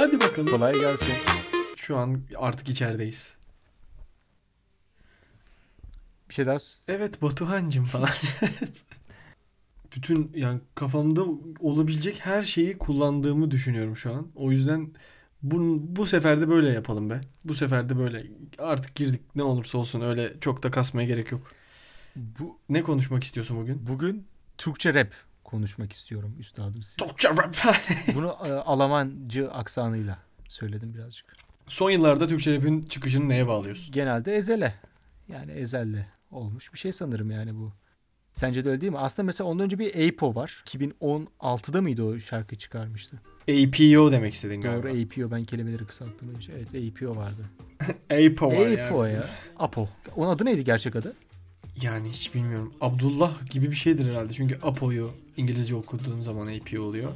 Hadi bakalım. Kolay gelsin. Şu an artık içerideyiz. Bir şey daha Evet Batuhan'cım falan. Bütün yani kafamda olabilecek her şeyi kullandığımı düşünüyorum şu an. O yüzden bu, bu sefer de böyle yapalım be. Bu sefer de böyle. Artık girdik ne olursa olsun öyle çok da kasmaya gerek yok. Bu Ne konuşmak istiyorsun bugün? bugün Türkçe rap konuşmak istiyorum üstadım size. Türkçe rap. Bunu e, Almancı aksanıyla söyledim birazcık. Son yıllarda Türkçe rap'in çıkışını neye bağlıyorsun? Genelde ezele. Yani ezelle olmuş bir şey sanırım yani bu. Sence de öyle değil mi? Aslında mesela ondan önce bir APO var. 2016'da mıydı o şarkı çıkarmıştı? APO demek istedin Doğru galiba. APO ben kelimeleri kısalttım. Evet APO vardı. APO var APO ya. Apo. Onun adı neydi gerçek adı? Yani hiç bilmiyorum. Abdullah gibi bir şeydir herhalde. Çünkü Apo'yu İngilizce okuduğun zaman APO oluyor.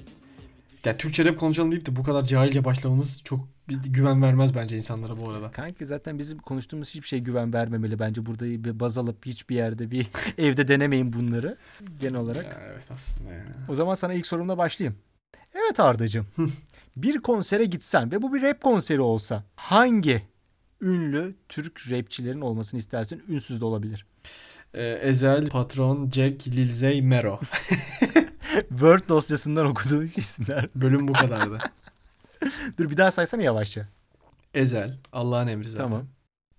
Ya Türkçe rap konuşalım deyip de bu kadar cahilce başlamamız çok bir güven vermez bence insanlara bu arada. Kanki zaten bizim konuştuğumuz hiçbir şey güven vermemeli bence. Burada bir baz alıp hiçbir yerde bir evde denemeyin bunları genel olarak. Ya evet aslında ya. O zaman sana ilk sorumla başlayayım. Evet Arda'cığım. bir konsere gitsen ve bu bir rap konseri olsa hangi ünlü Türk rapçilerin olmasını istersin? Ünsüz de olabilir. Ee, Ezel, Patron, Jack, Lil Mero. Word dosyasından okuduğun isimler. Bölüm bu kadardı. Dur bir daha saysana yavaşça. Ezel, Allah'ın emri zaten. Tamam.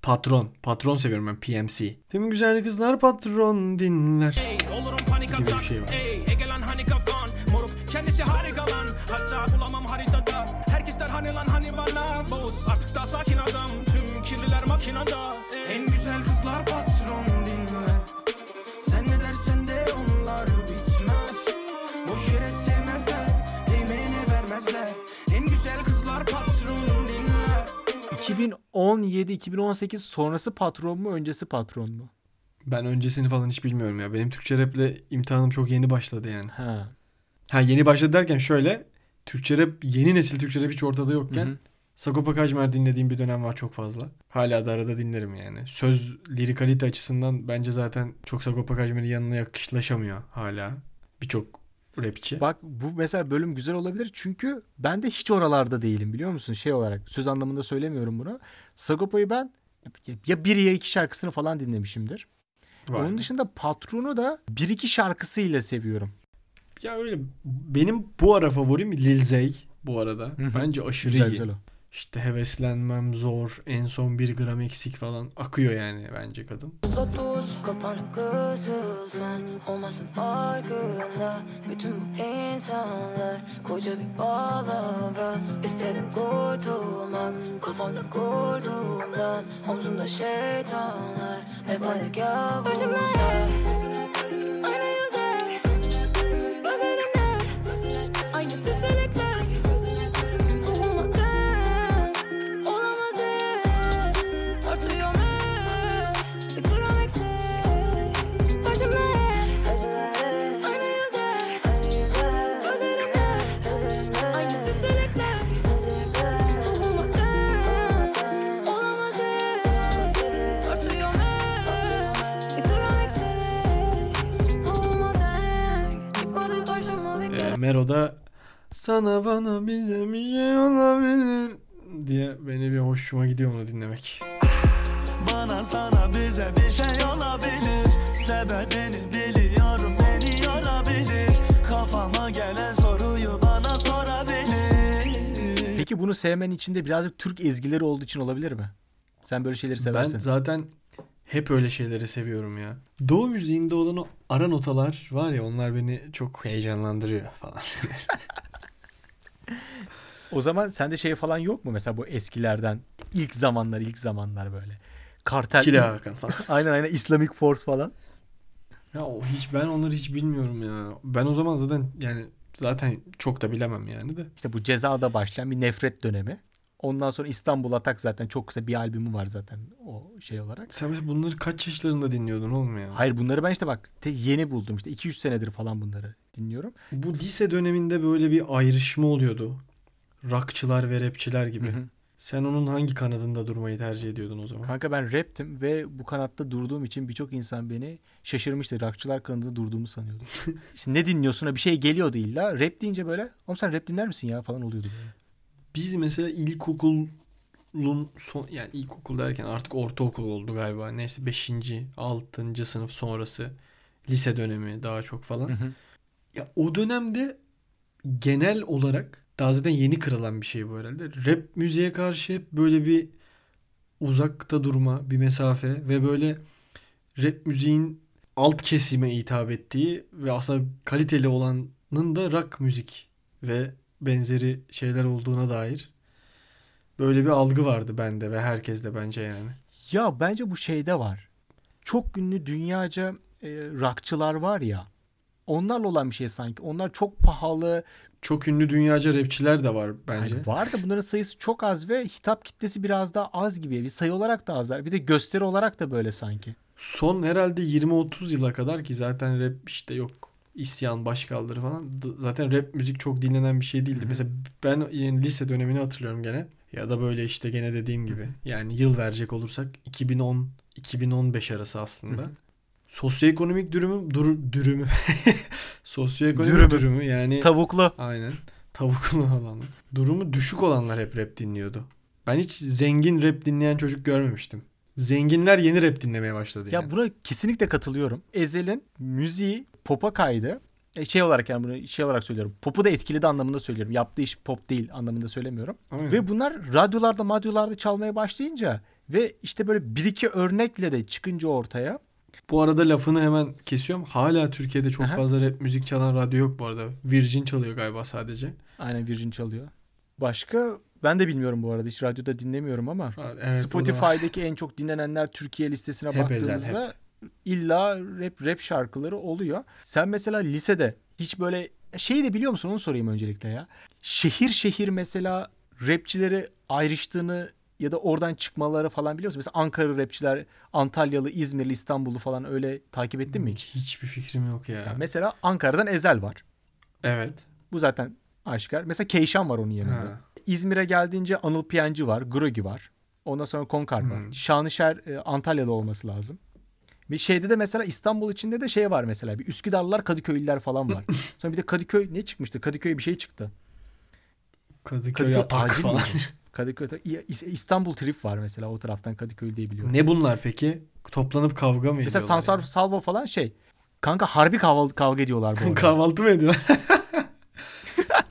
Patron, patron seviyorum ben PMC. Tüm güzel kızlar patron dinler. Olurum panik Gibi bir atan şey var. Ey Ege lan hani kafan Moruk kendisi harika lan Hatta bulamam haritada Herkes der hani lan hani bana Boz artık da sakin adam Tüm kirliler makinada En güzel kızlar patron 2017-2018 sonrası patron mu öncesi patron mu? Ben öncesini falan hiç bilmiyorum ya. Benim Türkçe raple imtihanım çok yeni başladı yani. Ha. Ha yeni başladı derken şöyle. Türkçe rap, yeni nesil Türkçe rap hiç ortada yokken Hı hı. Sagopa Kajmer dinlediğim bir dönem var çok fazla. Hala da arada dinlerim yani. Söz lirikalite açısından bence zaten çok Sagopa Kajmer'in yanına yakışlaşamıyor hala. Birçok rapçi. Bak bu mesela bölüm güzel olabilir çünkü ben de hiç oralarda değilim biliyor musun? Şey olarak söz anlamında söylemiyorum bunu. Sagopa'yı ben ya bir ya iki şarkısını falan dinlemişimdir. Vay Onun dışında Patron'u da bir iki şarkısıyla seviyorum. Ya öyle benim bu ara favorim Lil Zey bu arada. Hı hı. Bence aşırı Güzel iyi. güzel o. İşte heveslenmem zor. En son bir gram eksik falan. Akıyor yani bence kadın. Otuz kapanık kızıl sen olmasın farkında Bütün bu insanlar koca bir bağlava İstedim kurtulmak kafamda kurduğumdan Omzumda şeytanlar hep aynı kabuslar Aynı yüzler gözlerimde Aynı seslekler Mero'da sana bana bize bir şey olabilir diye beni bir hoşuma gidiyor onu dinlemek. Bana sana bize bir şey olabilir Sebebini biliyorum beni yorabilir Kafama gelen soruyu bana sorabilir Peki bunu sevmenin içinde birazcık Türk ezgileri olduğu için olabilir mi? Sen böyle şeyleri seversin. Ben zaten hep öyle şeyleri seviyorum ya. Doğu müziğinde olan o ara notalar var ya onlar beni çok heyecanlandırıyor falan. O zaman sende şey falan yok mu mesela bu eskilerden ilk zamanlar ilk zamanlar böyle. Kartel. Kila Hakan falan. Aynen aynen Islamic Force falan. Ya o hiç ben onları hiç bilmiyorum ya. Ben o zaman zaten yani zaten çok da bilemem yani de. İşte bu cezada başlayan bir nefret dönemi. Ondan sonra İstanbul Atak zaten çok kısa bir albümü var zaten o şey olarak. Sen bunları kaç yaşlarında dinliyordun oğlum ya? Hayır bunları ben işte bak te- yeni buldum işte 2-3 senedir falan bunları dinliyorum. Bu lise döneminde böyle bir ayrışma oluyordu. Rockçılar ve rapçiler gibi. Hı hı. Sen onun hangi kanadında durmayı tercih ediyordun o zaman? Kanka ben raptim ve bu kanatta durduğum için birçok insan beni şaşırmıştı. Rockçılar kanadında durduğumu sanıyordu. işte ne dinliyorsun? Bir şey geliyordu illa. Rap deyince böyle oğlum sen rap dinler misin ya falan oluyordu böyle. Biz mesela ilkokulun son yani ilkokul derken artık ortaokul oldu galiba. Neyse 5. 6. sınıf sonrası lise dönemi daha çok falan. Hı hı. Ya o dönemde genel olarak daha zaten yeni kırılan bir şey bu herhalde. Rap müziğe karşı hep böyle bir uzakta durma, bir mesafe ve böyle rap müziğin alt kesime hitap ettiği ve aslında kaliteli olanın da rock müzik ve benzeri şeyler olduğuna dair böyle bir algı vardı bende ve herkeste bence yani. Ya bence bu şeyde var. Çok ünlü dünyaca e, rockçılar var ya. Onlarla olan bir şey sanki. Onlar çok pahalı. Çok ünlü dünyaca rapçiler de var bence. Hani var da bunların sayısı çok az ve hitap kitlesi biraz daha az gibi. Bir sayı olarak da azlar. Bir de gösteri olarak da böyle sanki. Son herhalde 20-30 yıla kadar ki zaten rap işte yok isyan başkaldırı falan zaten rap müzik çok dinlenen bir şey değildi. Mesela ben yani lise dönemini hatırlıyorum gene ya da böyle işte gene dediğim gibi yani yıl verecek olursak 2010 2015 arası aslında. Hı hı. Sosyoekonomik durumu dur, dürümü sosyoekonomik Dürümü. durumu yani Tavuklu. aynen tavuklu olan durumu düşük olanlar hep rap dinliyordu. Ben hiç zengin rap dinleyen çocuk görmemiştim. Zenginler yeni rap dinlemeye başladı Ya yani. buna kesinlikle katılıyorum. Ezel'in müziği pop'a kaydı. E, şey olarak yani bunu şey olarak söylüyorum. Pop'u da etkiledi anlamında söylüyorum. Yaptığı iş pop değil anlamında söylemiyorum. Aynen. Ve bunlar radyolarda madyolarda çalmaya başlayınca ve işte böyle bir iki örnekle de çıkınca ortaya Bu arada lafını hemen kesiyorum. Hala Türkiye'de çok Aha. fazla rap müzik çalan radyo yok bu arada. Virgin çalıyor galiba sadece. aynen Virgin çalıyor. Başka ben de bilmiyorum bu arada hiç radyoda dinlemiyorum ama Evet. Spotify'daki en çok dinlenenler Türkiye listesine Hep Ezel, baktığımızda illa rap rap şarkıları oluyor. Sen mesela lisede hiç böyle şeyi de biliyor musun onu sorayım öncelikle ya. Şehir şehir mesela rapçileri ayrıştığını ya da oradan çıkmaları falan biliyor musun? Mesela Ankara rapçiler Antalyalı, İzmirli, İstanbullu falan öyle takip ettin mi hiç? Hiçbir fikrim yok ya. Ya mesela Ankara'dan Ezel var. Evet. Bu zaten aşikar. Mesela Keyşan var onun yanında. Ha. İzmir'e geldiğince Anıl Piyancı var. Grogi var. Ondan sonra Konkar var. Hmm. Şanışer e, Antalyalı olması lazım. Bir şeyde de mesela İstanbul içinde de şey var mesela. Bir Üsküdarlılar Kadıköylüler falan var. sonra bir de Kadıköy ne çıkmıştı? Kadıköy bir şey çıktı. Kadıköy, Kadıköy Atak acil falan. miydi? Kadıköy İstanbul Trip var mesela o taraftan Kadıköy diye biliyorum. ne bunlar peki? Toplanıp kavga mı Mesela ediyorlar? Sansar Salvo falan şey. Kanka harbi kavga, kavga ediyorlar bu yani? arada. Kahvaltı mı ediyorlar?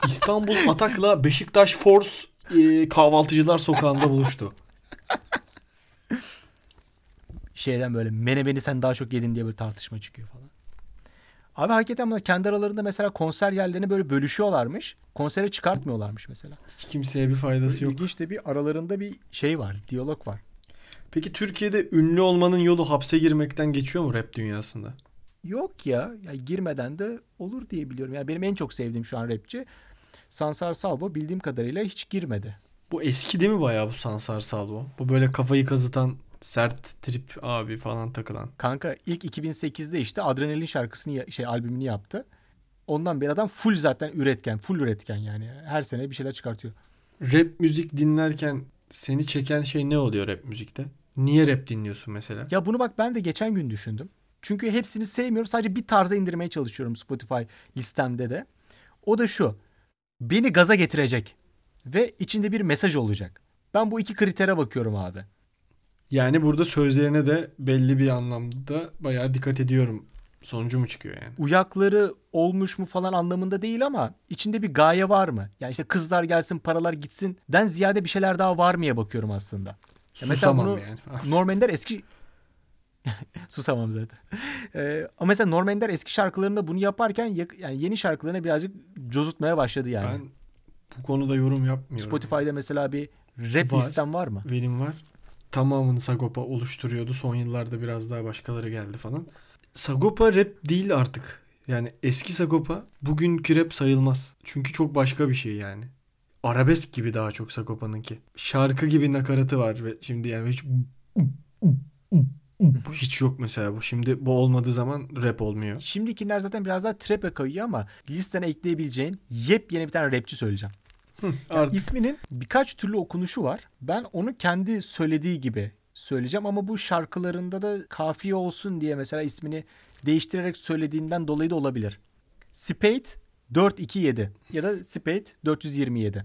İstanbul Atak'la Beşiktaş Force e, kahvaltıcılar sokağında buluştu. şeyden böyle menemeni sen daha çok yedin diye böyle tartışma çıkıyor falan. Abi hakikaten bunlar kendi aralarında mesela konser yerlerini böyle bölüşüyorlarmış. Konsere çıkartmıyorlarmış mesela. Hiç kimseye bir faydası yok. İlginç de bir aralarında bir şey var. Diyalog var. Peki Türkiye'de ünlü olmanın yolu hapse girmekten geçiyor mu rap dünyasında? Yok ya. ya girmeden de olur diye biliyorum. Yani benim en çok sevdiğim şu an rapçi Sansar Salvo bildiğim kadarıyla hiç girmedi. Bu eski değil mi bayağı bu Sansar Salvo? Bu böyle kafayı kazıtan sert trip abi falan takılan. Kanka ilk 2008'de işte Adrenalin şarkısını şey albümünü yaptı. Ondan beri adam full zaten üretken, full üretken yani. Her sene bir şeyler çıkartıyor. Rap müzik dinlerken seni çeken şey ne oluyor rap müzikte? Niye rap dinliyorsun mesela? Ya bunu bak ben de geçen gün düşündüm. Çünkü hepsini sevmiyorum. Sadece bir tarza indirmeye çalışıyorum Spotify listemde de. O da şu. Beni gaza getirecek. Ve içinde bir mesaj olacak. Ben bu iki kritere bakıyorum abi. Yani burada sözlerine de belli bir anlamda bayağı dikkat ediyorum. Sonucu mu çıkıyor yani? Uyakları olmuş mu falan anlamında değil ama içinde bir gaye var mı? Yani işte kızlar gelsin paralar gitsin den ziyade bir şeyler daha var mıya bakıyorum aslında. Ya mesela bunu yani. Norm Ender eski Susamam zaten. Ee, ama mesela Norm Ender eski şarkılarında bunu yaparken yani yeni şarkılarına birazcık cozutmaya başladı yani. ben bu konuda yorum yapmıyorum. Spotify'da mesela bir rap Var. listem var mı? Benim var. Tamamını Sagopa oluşturuyordu. Son yıllarda biraz daha başkaları geldi falan. Sagopa rap değil artık. Yani eski Sagopa bugünkü rap sayılmaz. Çünkü çok başka bir şey yani. Arabesk gibi daha çok Sagopa'nınki. Şarkı gibi nakaratı var ve şimdi yani hiç hiç yok mesela bu. Şimdi bu olmadığı zaman rap olmuyor. Şimdikiler zaten biraz daha trap'e kayıyor ama listene ekleyebileceğin yepyeni bir tane rapçi söyleyeceğim. Yani Artık isminin birkaç türlü okunuşu var. Ben onu kendi söylediği gibi söyleyeceğim ama bu şarkılarında da kafiye olsun diye mesela ismini değiştirerek söylediğinden dolayı da olabilir. Spade 427 ya da Spade 427.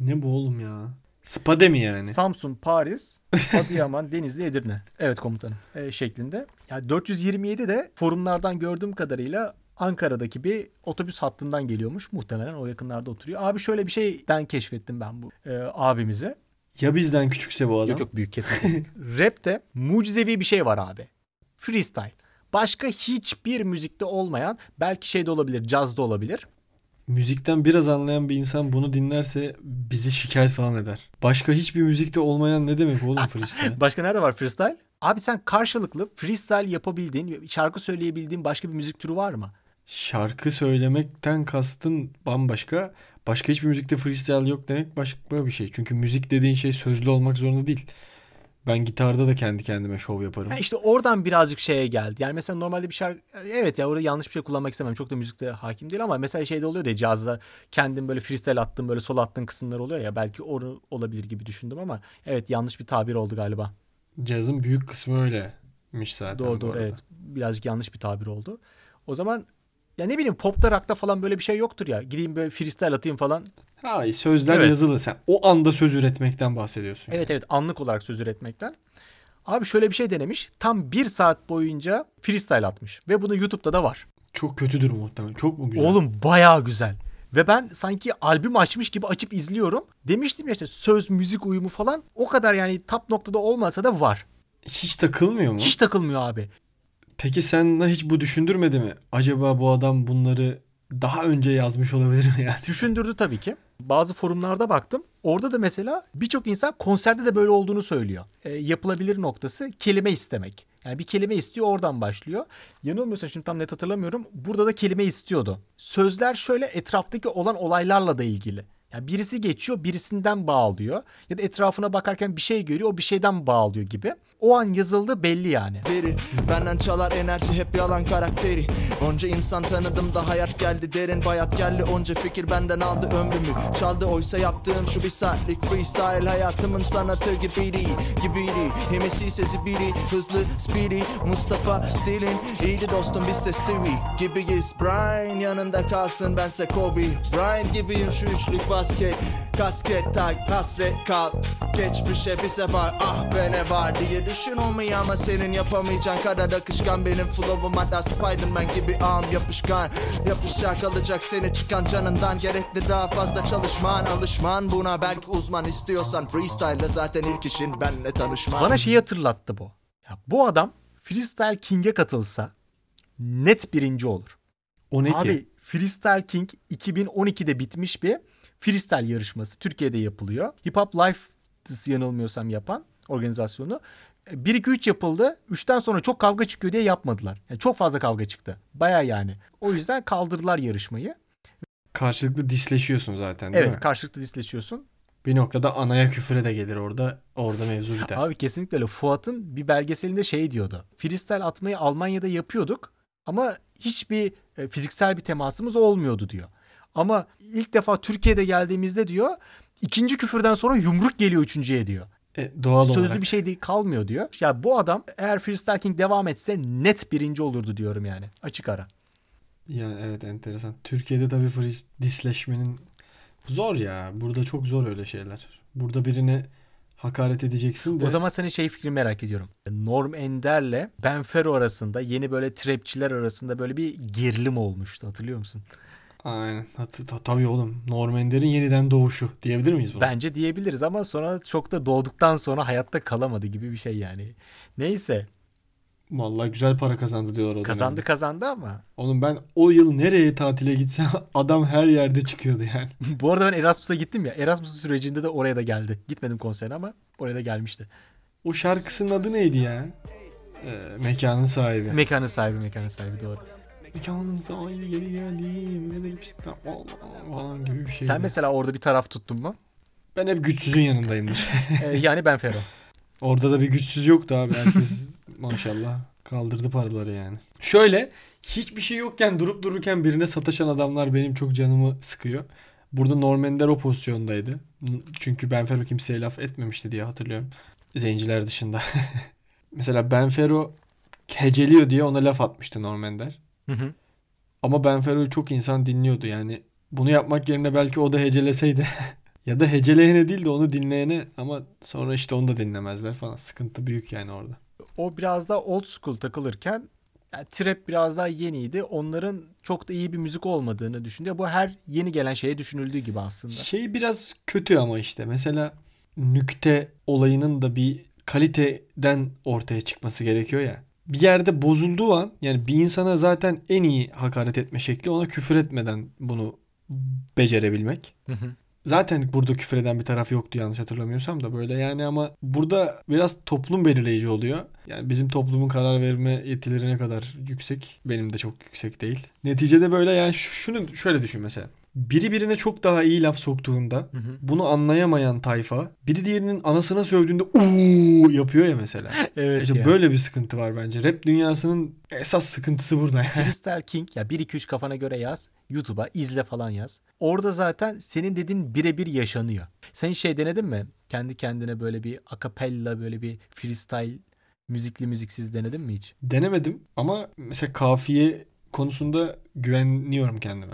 Ne bu oğlum ya? Spade mi yani? Samsun, Paris, Adıyaman, Denizli, Edirne. Evet komutanım. E, şeklinde. Yani 427 de forumlardan gördüğüm kadarıyla Ankara'daki bir otobüs hattından geliyormuş. Muhtemelen o yakınlarda oturuyor. Abi şöyle bir şeyden keşfettim ben bu e, abimizi. Ya bizden küçükse bu adam? Yok yok büyük kesinlikle. Rap'te mucizevi bir şey var abi. Freestyle. Başka hiçbir müzikte olmayan belki şeyde olabilir, cazda olabilir. Müzikten biraz anlayan bir insan bunu dinlerse bizi şikayet falan eder. Başka hiçbir müzikte olmayan ne demek oğlum freestyle? Başka nerede var freestyle? Abi sen karşılıklı freestyle yapabildiğin, şarkı söyleyebildiğin başka bir müzik türü var mı? Şarkı söylemekten kastın bambaşka. Başka hiçbir müzikte freestyle yok demek başka bir şey. Çünkü müzik dediğin şey sözlü olmak zorunda değil. Ben gitarda da kendi kendime şov yaparım. Ha işte oradan birazcık şeye geldi. Yani mesela normalde bir şarkı evet ya orada yanlış bir şey kullanmak istemem. Çok da müzikte hakim değil ama mesela şeyde oluyor ya cazda kendin böyle freestyle attığın böyle solo attığın kısımlar oluyor ya belki o olabilir gibi düşündüm ama evet yanlış bir tabir oldu galiba. Cazın büyük kısmı öyleymiş zaten. Doğru doğru evet. Birazcık yanlış bir tabir oldu. O zaman ya ne bileyim popta rock'ta falan böyle bir şey yoktur ya. Gideyim böyle freestyle atayım falan. Ha, sözler Evet. yazılı. Sen o anda söz üretmekten bahsediyorsun. Evet evet anlık olarak söz üretmekten. Abi şöyle bir şey denemiş. Tam bir saat boyunca freestyle atmış. Ve bunu YouTube'da da var. Çok kötüdür muhtemelen. Çok mu güzel? Oğlum bayağı güzel. Ve ben sanki albüm açmış gibi açıp izliyorum. Demiştim ya işte söz, müzik uyumu falan o kadar yani top noktada olmasa da var. Hiç takılmıyor mu? Hiç takılmıyor abi. Peki sen hiç bu düşündürmedi mi? Acaba bu adam bunları daha önce yazmış olabilir mi yani? Düşündürdü tabii ki. Bazı forumlarda baktım. Orada da mesela birçok insan konserde de böyle olduğunu söylüyor. E, yapılabilir noktası kelime istemek. Yani bir kelime istiyor oradan başlıyor. Yanılmıyorsam şimdi tam net hatırlamıyorum. Burada da kelime istiyordu. Sözler şöyle etraftaki olan olaylarla da ilgili. Yani birisi geçiyor birisinden bağlıyor. Ya da etrafına bakarken bir şey görüyor o bir şeyden bağlıyor gibi. O an yazıldığı belli yani. verir Benden çalar enerji hep yalan karakteri. Onca insan tanıdım da hayat geldi derin. Bayat geldi Onca fikir benden aldı ömrümü. Çaldı oysa yaptığım şu bir saatlik freestyle Hayatımın sanatı gibiydi gibiydi. Hemesi sesi biri hızlı speedy Mustafa stilin iyiydi dostum biz de Stewie Gibiyiz. Brian yanında kalsın bense Kobe Brian gibiyim şu üçlük basket. Kasket tak hasret kal Geçmişe bize bak ah be ne var diye düşün olmayı ama senin yapamayacağın kadar akışkan benim flow'um hatta Spiderman gibi ağım yapışkan Yapışacak kalacak seni çıkan canından gerekli daha fazla çalışman alışman buna belki uzman istiyorsan freestyle zaten ilk işin benle tanışman Bana şeyi hatırlattı bu. Ya bu adam Freestyle King'e katılsa net birinci olur. O ne Abi ki? Freestyle King 2012'de bitmiş bir freestyle yarışması. Türkiye'de yapılıyor. Hip Hop Life yanılmıyorsam yapan organizasyonu. 1-2-3 yapıldı. 3'ten sonra çok kavga çıkıyor diye yapmadılar. Yani çok fazla kavga çıktı. Baya yani. O yüzden kaldırdılar yarışmayı. Karşılıklı disleşiyorsun zaten değil Evet mi? karşılıklı disleşiyorsun. Bir noktada anaya küfüre de gelir orada. Orada mevzu biter. Abi kesinlikle öyle. Fuat'ın bir belgeselinde şey diyordu. Freestyle atmayı Almanya'da yapıyorduk ama hiçbir e, fiziksel bir temasımız olmuyordu diyor. Ama ilk defa Türkiye'de geldiğimizde diyor ikinci küfürden sonra yumruk geliyor üçüncüye diyor. E, doğal Sözlü olarak. bir şey değil kalmıyor diyor. Ya bu adam eğer Freestyle King devam etse net birinci olurdu diyorum yani. Açık ara. Yani evet enteresan. Türkiye'de tabii freeze disleşmenin zor ya. Burada çok zor öyle şeyler. Burada birine hakaret edeceksin de. O zaman senin şey fikrini merak ediyorum. Norm Ender'le Ben Fero arasında yeni böyle trapçiler arasında böyle bir gerilim olmuştu hatırlıyor musun? Aynen. Tabii oğlum. Norm Ender'in yeniden doğuşu diyebilir miyiz buna? Bence diyebiliriz ama sonra çok da doğduktan sonra hayatta kalamadı gibi bir şey yani. Neyse Vallahi güzel para kazandı diyorlar o kazandı dönemde. kazandı ama. Oğlum ben o yıl nereye tatile gitsem adam her yerde çıkıyordu yani. Bu arada ben Erasmus'a gittim ya. Erasmus sürecinde de oraya da geldi. Gitmedim konserine ama oraya da gelmişti. O şarkısının adı neydi ya? Ee, mekanın sahibi. Mekanın sahibi mekanın sahibi doğru. Mekanın sahibi geri geldi. Ne de pistten falan gibi bir şey. Sen mesela orada bir taraf tuttun mu? Ben hep güçsüzün yanındayımdır. Ee, yani ben Fero. Orada da bir güçsüz yoktu abi. Herkes maşallah kaldırdı paraları yani. Şöyle hiçbir şey yokken durup dururken birine sataşan adamlar benim çok canımı sıkıyor. Burada Normender o pozisyondaydı. Çünkü Benfero kimseye laf etmemişti diye hatırlıyorum. Zenciler dışında. Mesela Benfero heceliyor diye ona laf atmıştı Normender. Hı hı. Ama Benfero'yu çok insan dinliyordu yani. Bunu yapmak yerine belki o da heceleseydi Ya da heceleyene değil de onu dinleyene ama sonra işte onu da dinlemezler falan. Sıkıntı büyük yani orada. O biraz daha old school takılırken yani trap biraz daha yeniydi. Onların çok da iyi bir müzik olmadığını düşündü. Bu her yeni gelen şeye düşünüldüğü gibi aslında. Şey biraz kötü ama işte mesela nükte olayının da bir kaliteden ortaya çıkması gerekiyor ya. Bir yerde bozulduğu an yani bir insana zaten en iyi hakaret etme şekli ona küfür etmeden bunu becerebilmek. Hı hı. Zaten burada küfür eden bir taraf yoktu yanlış hatırlamıyorsam da böyle yani ama burada biraz toplum belirleyici oluyor. Yani bizim toplumun karar verme yetileri ne kadar yüksek? Benim de çok yüksek değil. Neticede böyle yani şu- şunu şöyle düşün mesela. Biri birine çok daha iyi laf soktuğunda Hı hı. bunu anlayamayan tayfa biri diğerinin anasına sövdüğünde uuu yapıyor ya mesela. Evet İşte ya. böyle bir sıkıntı var bence. Rap dünyasının esas sıkıntısı burada. Crystal King ya 1-2-3 kafana göre yaz. YouTube'a izle falan yaz. Orada zaten senin dediğin birebir yaşanıyor. Sen şey denedin mi? Kendi kendine böyle bir akapella böyle bir freestyle müzikli müziksiz denedin mi hiç? Denemedim ama mesela kafiye konusunda güveniyorum kendime.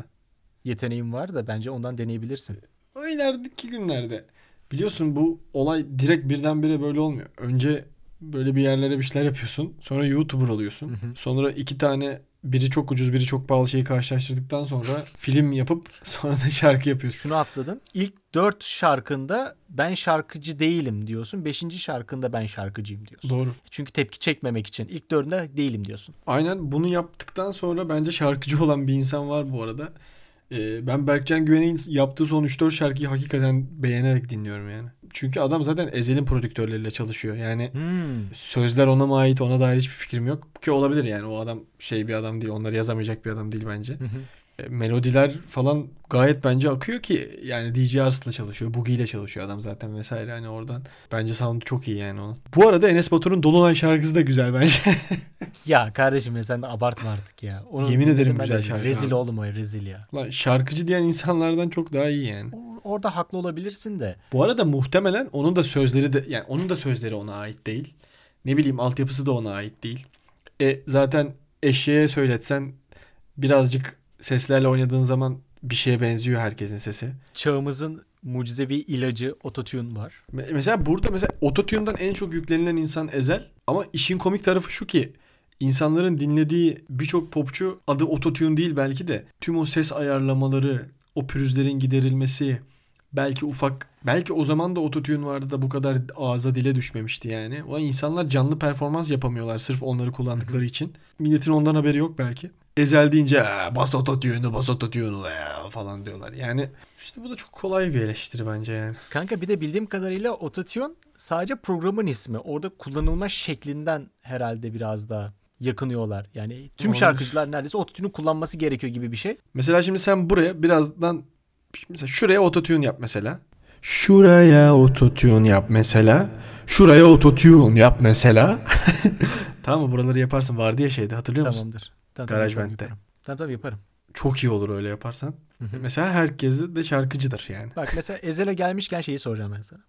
Yeteneğin var da bence ondan deneyebilirsin. O ilerideki günlerde. Biliyorsun bu olay direkt birdenbire böyle olmuyor. Önce böyle bir yerlere bir şeyler yapıyorsun. Sonra YouTuber oluyorsun. Hı hı. Sonra iki tane biri çok ucuz biri çok pahalı şeyi karşılaştırdıktan sonra film yapıp sonra da şarkı yapıyorsun. Şunu atladın. İlk 4 şarkında ben şarkıcı değilim diyorsun. 5. şarkında ben şarkıcıyım diyorsun. Doğru. Çünkü tepki çekmemek için. İlk dördünde değilim diyorsun. Aynen bunu yaptıktan sonra bence şarkıcı olan bir insan var bu arada. Ee, ben Berkcan Güven'in yaptığı son 3-4 şarkıyı hakikaten beğenerek dinliyorum yani. Çünkü adam zaten Ezel'in prodüktörleriyle çalışıyor. Yani Hmm. sözler ona mı ait ona dair hiçbir fikrim yok. Ki olabilir yani o adam şey bir adam değil. Onları yazamayacak bir adam değil bence. Hı hı. E, melodiler falan gayet bence akıyor ki yani DJ Ars'la çalışıyor. Boogie ile çalışıyor adam zaten vesaire hani oradan. Bence sound çok iyi yani onun. Bu arada Enes Batur'un Dolunay şarkısı da güzel bence. Ya kardeşim ya sen de abartma artık ya. Onu Yemin ederim güzel şarkı Rezil oğlum o rezil ya. Lan şarkıcı diyen insanlardan çok daha iyi yani. Orada haklı olabilirsin de. Bu arada muhtemelen onun da sözleri de yani onun da sözleri ona ait değil. Ne bileyim altyapısı da ona ait değil. E zaten eşeğe söyletsen birazcık seslerle oynadığın zaman bir şeye benziyor herkesin sesi. Çağımızın mucizevi ilacı ototune var. Me- Mesela burada mesela ototune'dan en çok yüklenilen insan Ezel ama işin komik tarafı şu ki insanların dinlediği birçok popçu adı ototune değil belki de tüm o ses ayarlamaları, o pürüzlerin giderilmesi, belki ufak belki o zaman da ototune vardı da bu kadar ağza dile düşmemişti yani. O insanlar canlı performans yapamıyorlar sırf onları kullandıkları için. Milletin ondan haberi yok belki. Ezel deyince "Aa, bas ototune'u bas ototune'u ya" falan diyorlar. Yani işte bu da çok kolay bir eleştiri bence yani. Kanka bir de bildiğim kadarıyla ototune sadece programın ismi. Orada kullanılma şeklinden herhalde biraz daha yakınıyorlar. Yani tüm Olabilir. şarkıcılar neredeyse ototune'u kullanması gerekiyor gibi bir şey. Mesela şimdi sen buraya birazdan mesela şuraya ototune yap mesela. Şuraya ototune yap mesela. Şuraya ototune yap mesela. tamam mı? Buraları yaparsın. Vardı ya şeyde hatırlıyor musun? Tamamdır. Tamam, Garaj yaparım, Band'de. yaparım. Tamam tamam yaparım. Çok iyi olur öyle yaparsan. Hı hı. Mesela herkes de şarkıcıdır yani. Bak mesela Ezel'e gelmişken şeyi soracağım ben sana.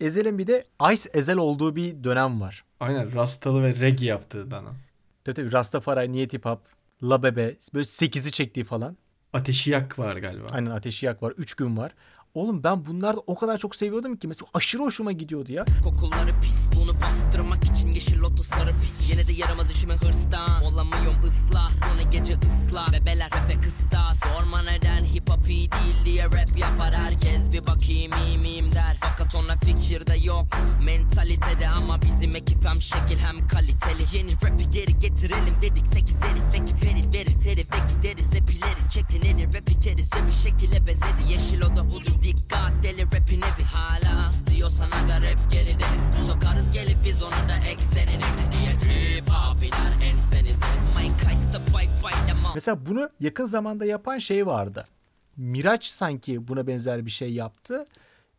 Ezel'in bir de Ice Ezel olduğu bir dönem var. Aynen rastalı ve reggae yaptığı dana. Tabii tabii Rastafari, Niyet Hip Hop, La Bebe böyle 8'i çektiği falan. Ateşi yak var galiba. Aynen Ateşi Yak var. 3 gün var. Oğlum ben bunlarda o kadar çok seviyordum ki mesela aşırı hoşuma gidiyordu ya. Kokuları pis bunu bastırmak için yeşil loto sarı piç. Yine de yaramaz işime hırstan. Olamıyorum ıslah. Bunu gece ıslah. Bebeler rap'e kıstas Sorma neden hip hop iyi değil diye rap yapar herkes. Bir bakayım iyi miyim der. Fakat ona fikirde yok. Mentalitede ama bizim ekip hem şekil hem kaliteli. Yeni rap'i geri getirelim dedik. Sekiz herif ekip eril verir. Terif ve gideriz. Hep ileri çekinir Rap'i kerizce bir şekilde bezedi. Yeşil oda hudu dikkat deli rap'in evi hala Diyorsan aga rap geride Sokarız gelip biz onu da eksenini Diye trip abiler ensenize Mike Heist'a bay baylama Mesela bunu yakın zamanda yapan şey vardı. Miraç sanki buna benzer bir şey yaptı.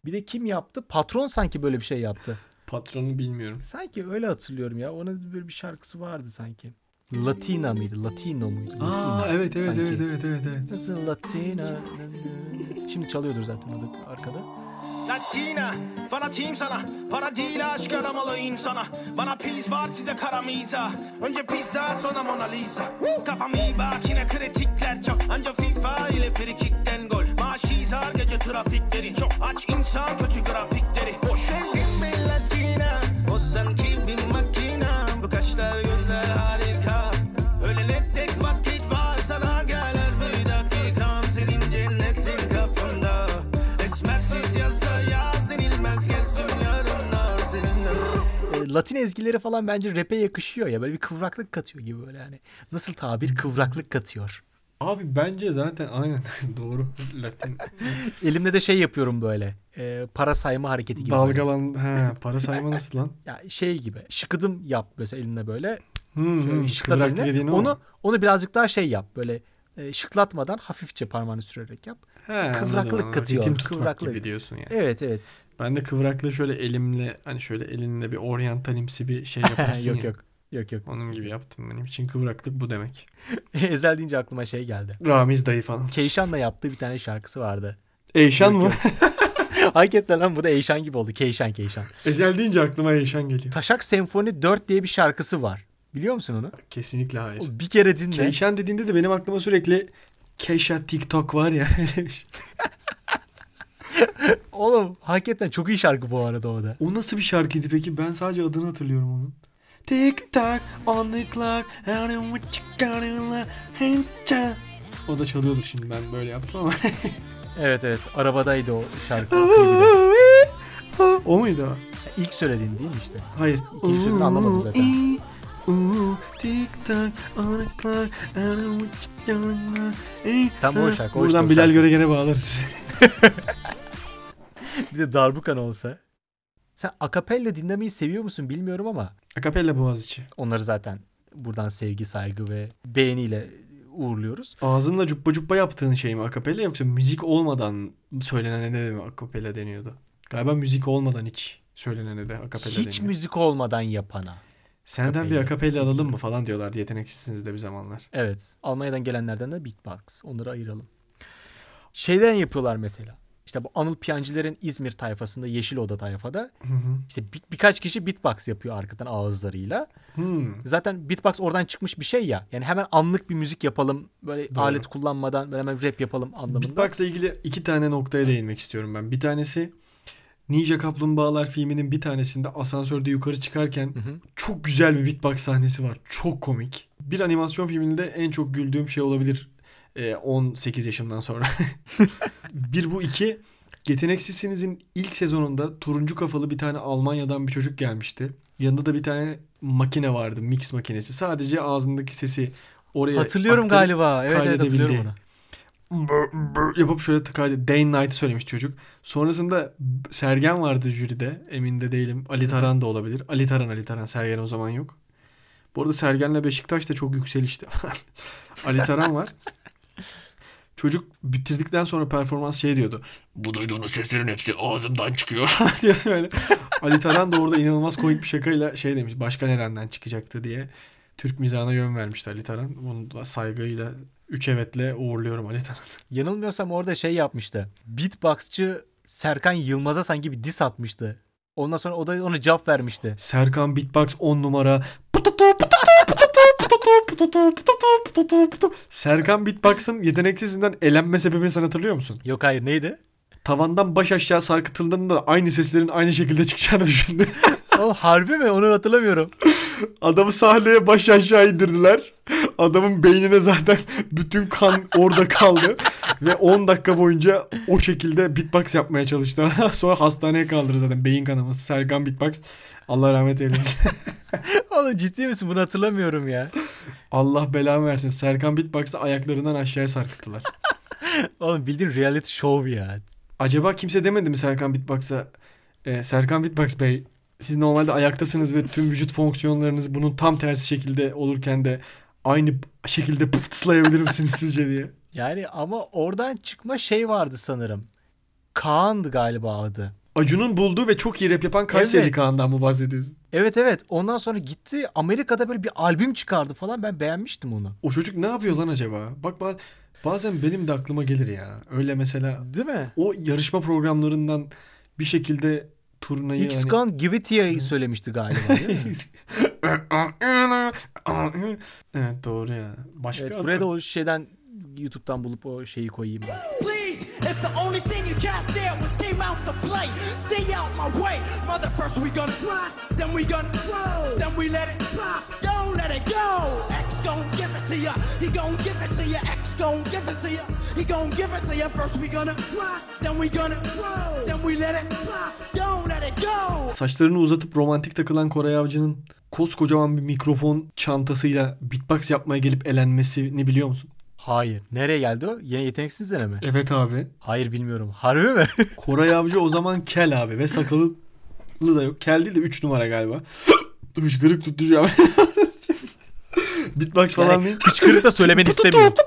Bir de kim yaptı? Patron sanki böyle bir şey yaptı. Patronu bilmiyorum. Sanki öyle hatırlıyorum ya. Onun böyle bir şarkısı vardı sanki. Latina mıydı? Latino muydu? Aa Latina evet evet sanki. evet evet evet evet. Nasıl Latina? Şimdi çalıyordur zaten o arkada. Latina, fanatiyim sana Para değil aşk aramalı insana Bana pis var size kara miza Önce pizza sonra Mona Lisa Woo! Kafam iyi bak yine kritikler çok Anca FIFA ile frikikten gol Maaş izar gece trafikleri Çok aç insan kötü grafikleri Boş Sevdim mi Latina O sanki Latin ezgileri falan bence rap'e yakışıyor ya. Böyle bir kıvraklık katıyor gibi böyle yani. Nasıl tabir? Kıvraklık katıyor. Abi bence zaten aynen doğru. Latin Elimde de şey yapıyorum böyle. e, para sayma hareketi gibi. dalgalan ha para sayma nasıl lan? Ya şey gibi. Şıkıdım yap mesela elinle böyle. Hmm, Şöyle hmm. Onu onu birazcık daha şey yap. Böyle e, şıklatmadan hafifçe parmağını sürerek yap. He, kıvraklık anladım. katıyor, Ritim tutmak kıvraklık. gibi diyorsun yani. Evet evet. Ben de kıvraklığı şöyle elimle hani şöyle elinle bir oryantalimsi bir şey yaparsın yok ya. yok. Yok yok. Onun gibi yaptım benim için kıvraklık bu demek. Ezel deyince aklıma şey geldi. Ramiz dayı falan. Keyşan'la yaptığı bir tane şarkısı vardı. Eyşan mı? Hakikaten lan bu da Eyşan gibi oldu. Keyşan Keyşan. Ezel deyince aklıma Eyşan geliyor. Taşak Senfoni 4 diye bir şarkısı var. Biliyor musun onu? Kesinlikle hayır. O bir kere dinle. Keyşan dediğinde de benim aklıma sürekli Keşa TikTok var ya. Oğlum hakikaten çok iyi şarkı bu arada o da. o nasıl bir şarkıydı peki? Ben sadece adını hatırlıyorum onun. Tick tock on the clock. Like, hey, cha. O da çalıyordur şimdi ben böyle yaptım ama. Evet evet arabadaydı o şarkı. o muydu o? İlk söylediğin değil mi işte? Hayır. İkinci sözünü anlamadım zaten. Ooh, tick tock on the clock. I don't what you gonna like, Tam o şarkı, o Buradan Bilal şarkı. Göregen'e bağlarız. Bir de darbukan olsa. Sen akapella dinlemeyi seviyor musun bilmiyorum ama Akapella Boğaziçi. onları zaten buradan sevgi, saygı ve beğeniyle uğurluyoruz. Ağzınla cuppa cuppa yaptığın şey mi akapella yoksa müzik olmadan söylenene de mi akapella deniyordu? Galiba müzik olmadan hiç söylenene de akapella Hiç deniyor. müzik olmadan yapana. Senden bir akapella. alalım mı falan diyorlardı yeteneksizsiniz de bir zamanlar. Evet. Almanya'dan gelenlerden de beatbox. Onları ayıralım. Şeyden yapıyorlar mesela. İşte bu Anıl Piyancılar'ın İzmir tayfasında, Yeşil Oda tayfada Hı hı. işte bir- birkaç kişi beatbox yapıyor arkadan ağızlarıyla. Hmm. Zaten beatbox oradan çıkmış bir şey ya. Yani hemen anlık bir müzik yapalım. Böyle Doğru. alet kullanmadan böyle hemen rap yapalım anlamında. Beatbox'la ilgili iki tane noktaya değinmek istiyorum ben. Bir tanesi Ninja Kaplumbağalar filminin bir tanesinde asansörde yukarı çıkarken Hı hı. çok güzel bir beatbox sahnesi var. Çok komik. Bir animasyon filminde en çok güldüğüm şey olabilir e, 18 yaşımdan sonra. bir bu iki. Yeteneksizsinizin ilk sezonunda turuncu kafalı bir tane Almanya'dan bir çocuk gelmişti. Yanında da bir tane makine vardı. Mix makinesi. Sadece ağzındaki sesi oraya Hatırlıyorum aktarıp galiba. Evet evet hatırlıyorum onu. Bır bır yapıp şöyle tıkaydı. Day and Night'ı söylemiş çocuk. Sonrasında Sergen vardı jüride. Emin de değilim. Ali Taran da olabilir. Ali Taran Ali Taran. Sergen o zaman yok. Bu arada Sergen'le Beşiktaş da çok yükselişti. Ali Taran var. Çocuk bitirdikten sonra performans şey diyordu. Bu duyduğunuz seslerin hepsi ağzımdan çıkıyor diye böyle. Ali Taran da orada inanılmaz komik bir şakayla şey demiş. Başkan Eren'den çıkacaktı diye. Türk mizahına yön vermişti Ali Taran. Bunu da saygıyla üç evetle uğurluyorum Ali Taran. Yanılmıyorsam orada şey yapmıştı. Beatboxçı Serkan Yılmaz'a sanki bir diss atmıştı. Ondan sonra o da ona cevap vermişti. Serkan Beatbox 10 numara. Serkan Beatbox'ın yeteneksizinden elenme sebebini sen hatırlıyor musun? Yok hayır neydi? Tavandan baş aşağı sarkıtıldığında da aynı seslerin aynı şekilde çıkacağını düşündü. O harbi mi? Onu hatırlamıyorum. Adamı sahneye baş aşağı indirdiler. Adamın beynine zaten bütün kan orada kaldı. Ve 10 dakika boyunca o şekilde beatbox yapmaya çalıştı. Sonra hastaneye kaldırdı zaten beyin kanaması. Serkan Beatbox. Allah rahmet eylesin. Oğlum ciddi misin? Bunu hatırlamıyorum ya. Allah belamı versin. Serkan Beatbox'ı ayaklarından aşağıya sarkıttılar. Oğlum bildiğin reality show ya. Acaba kimse demedi mi Serkan Beatbox'a? "E, Serkan Beatbox Bey siz normalde ayaktasınız ve tüm vücut fonksiyonlarınız bunun tam tersi şekilde olurken de aynı şekilde pıftıslayabilir misiniz sizce diye. Yani ama oradan çıkma şey vardı sanırım. Kaan'dı galiba adı. Acun'un bulduğu ve çok iyi rap yapan Kayseri Evet. Kaan'dan mı bahsediyorsun? Evet evet. Ondan sonra gitti Amerika'da böyle bir albüm çıkardı falan. Ben beğenmiştim onu. O çocuk ne yapıyor lan acaba? Bak ba- bazen benim de aklıma gelir ya. Öyle mesela Değil mi? o yarışma programlarından bir şekilde turnayı X hani... Gun Give It Here'yi söylemişti galiba evet doğru ya. Başka evet, buraya da o şeyden YouTube'dan bulup o şeyi koyayım ben. Please, if the only thing you cast there was came out to play, stay out my way. Mother, first we gonna rock, then we gonna roll, then we let it pop. Don't let it go. X gon' give it to ya. He gon' give it to ya. X gon' give it to ya. He gon' give it to ya. First we gonna rock, then we gonna roll, then we let it pop. Saçlarını uzatıp romantik takılan Koray Avcı'nın koskocaman bir mikrofon çantasıyla beatbox yapmaya gelip elenmesini biliyor musun? Hayır. Nereye geldi o? Yine yeteneksiz mi? Evet abi. Hayır bilmiyorum. Harbi mi? Koray Avcı o zaman kel abi ve sakalı da yok. Kel değil de 3 numara galiba. Hışkırık tuttu şu an. Beatbox falan yani değil. hıçkırık da söylemeni istemiyorum.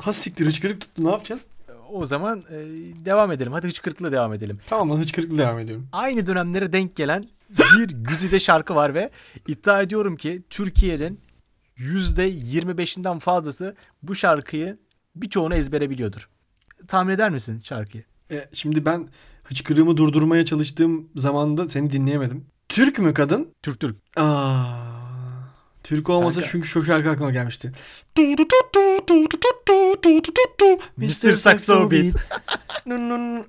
Ha siktir hıçkırık tuttu ne yapacağız? O zaman e, devam edelim. Hadi hıçkırıkla devam edelim. Tamam lan hıçkırıkla devam ediyorum. Aynı dönemlere denk gelen bir güzide şarkı var ve iddia ediyorum ki Türkiye'nin %25'inden fazlası bu şarkıyı birçoğunu ezbere biliyordur. Tahmin eder misin şarkıyı? E, şimdi ben hıçkırığımı durdurmaya çalıştığım zamanda seni dinleyemedim. Türk mü kadın? Türk Türk. Aa, Türk olmasa Kanka. çünkü şu şarkı aklıma gelmişti. Mr. Saxo Beat.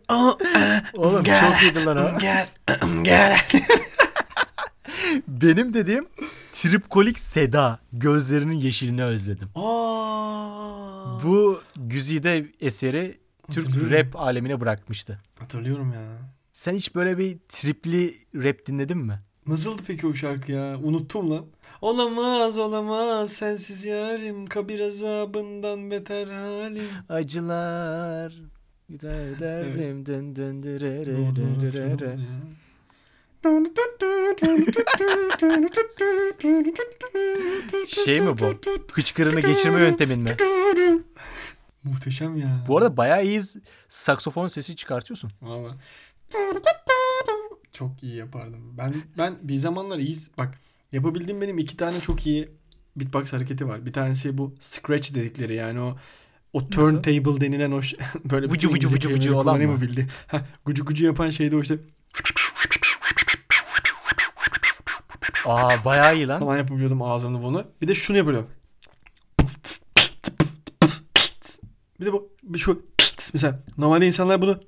Oğlum çok iyiydi lan o. Gel. Gel. Benim dediğim Tripkolik Seda. Gözlerinin yeşilini özledim. Aa. Bu güzide eseri Türk rap alemine bırakmıştı. Hatırlıyorum ya. Sen hiç böyle bir tripli rap dinledin mi? Nasıldı peki o şarkı ya? Unuttum lan. Olamaz olamaz sensiz yarim kabir azabından beter halim. Acılar gider derdim dırırı. hatırladım ya. Şey mi bu? Hıçkırığını geçirme yöntemin mi? Muhteşem ya. Bu arada bayağı iyi saksofon sesi çıkartıyorsun. Valla. Çok iyi yapardım. Ben ben bir zamanlar iyi bak yapabildiğim benim iki tane çok iyi beatbox hareketi var. Bir tanesi bu scratch dedikleri yani o o turntable denilen o böyle bütün vucu vucu kelimeleri olan mı? bildi. Ha, gucu gucu yapan şey de o işte Aa bayağı iyi lan. falan yapabiliyordum ağzımda bunu. Bir de şunu yapıyordum. Bir de bu bir şu mesela normalde insanlar bunu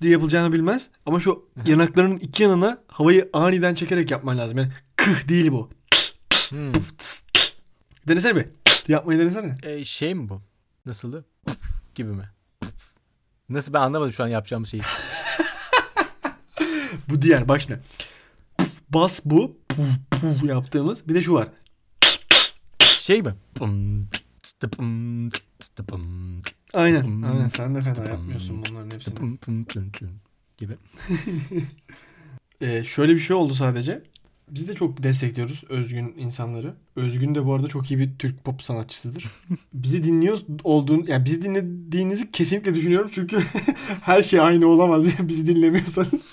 diye yapılacağını bilmez ama şu yanaklarının iki yanına havayı aniden çekerek yapman lazım. Yani kıh değil bu. Hmm. Denesene bir. Yapmayı denesene. E, şey mi bu? Nasıldı? gibi mi? Nasıl ben anlamadım şu an yapacağım şeyi. Bu diğer şimdi. Bas bu. Puf, puf yaptığımız. Bir de şu var. Şey mi? Aynen. Pum, Aynen. Sen de fena yapmıyorsun bunların tıstı hepsini. gibi. Ee, şöyle bir şey oldu sadece. Biz de çok destekliyoruz özgün insanları. Özgün de bu arada çok iyi bir Türk pop sanatçısıdır. Bizi dinliyor olduğun, yani bizi dinlediğinizi kesinlikle düşünüyorum çünkü her şey aynı olamaz ya bizi dinlemiyorsanız.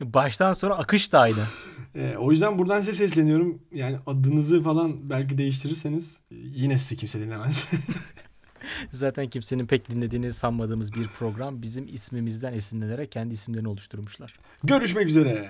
Baştan sonra akış da aynı. Ee, o yüzden buradan size sesleniyorum. Yani adınızı falan belki değiştirirseniz e, yine sizi kimse dinlemez. Zaten kimsenin pek dinlediğini sanmadığımız bir program bizim ismimizden esinlenerek kendi isimlerini oluşturmuşlar. Görüşmek üzere.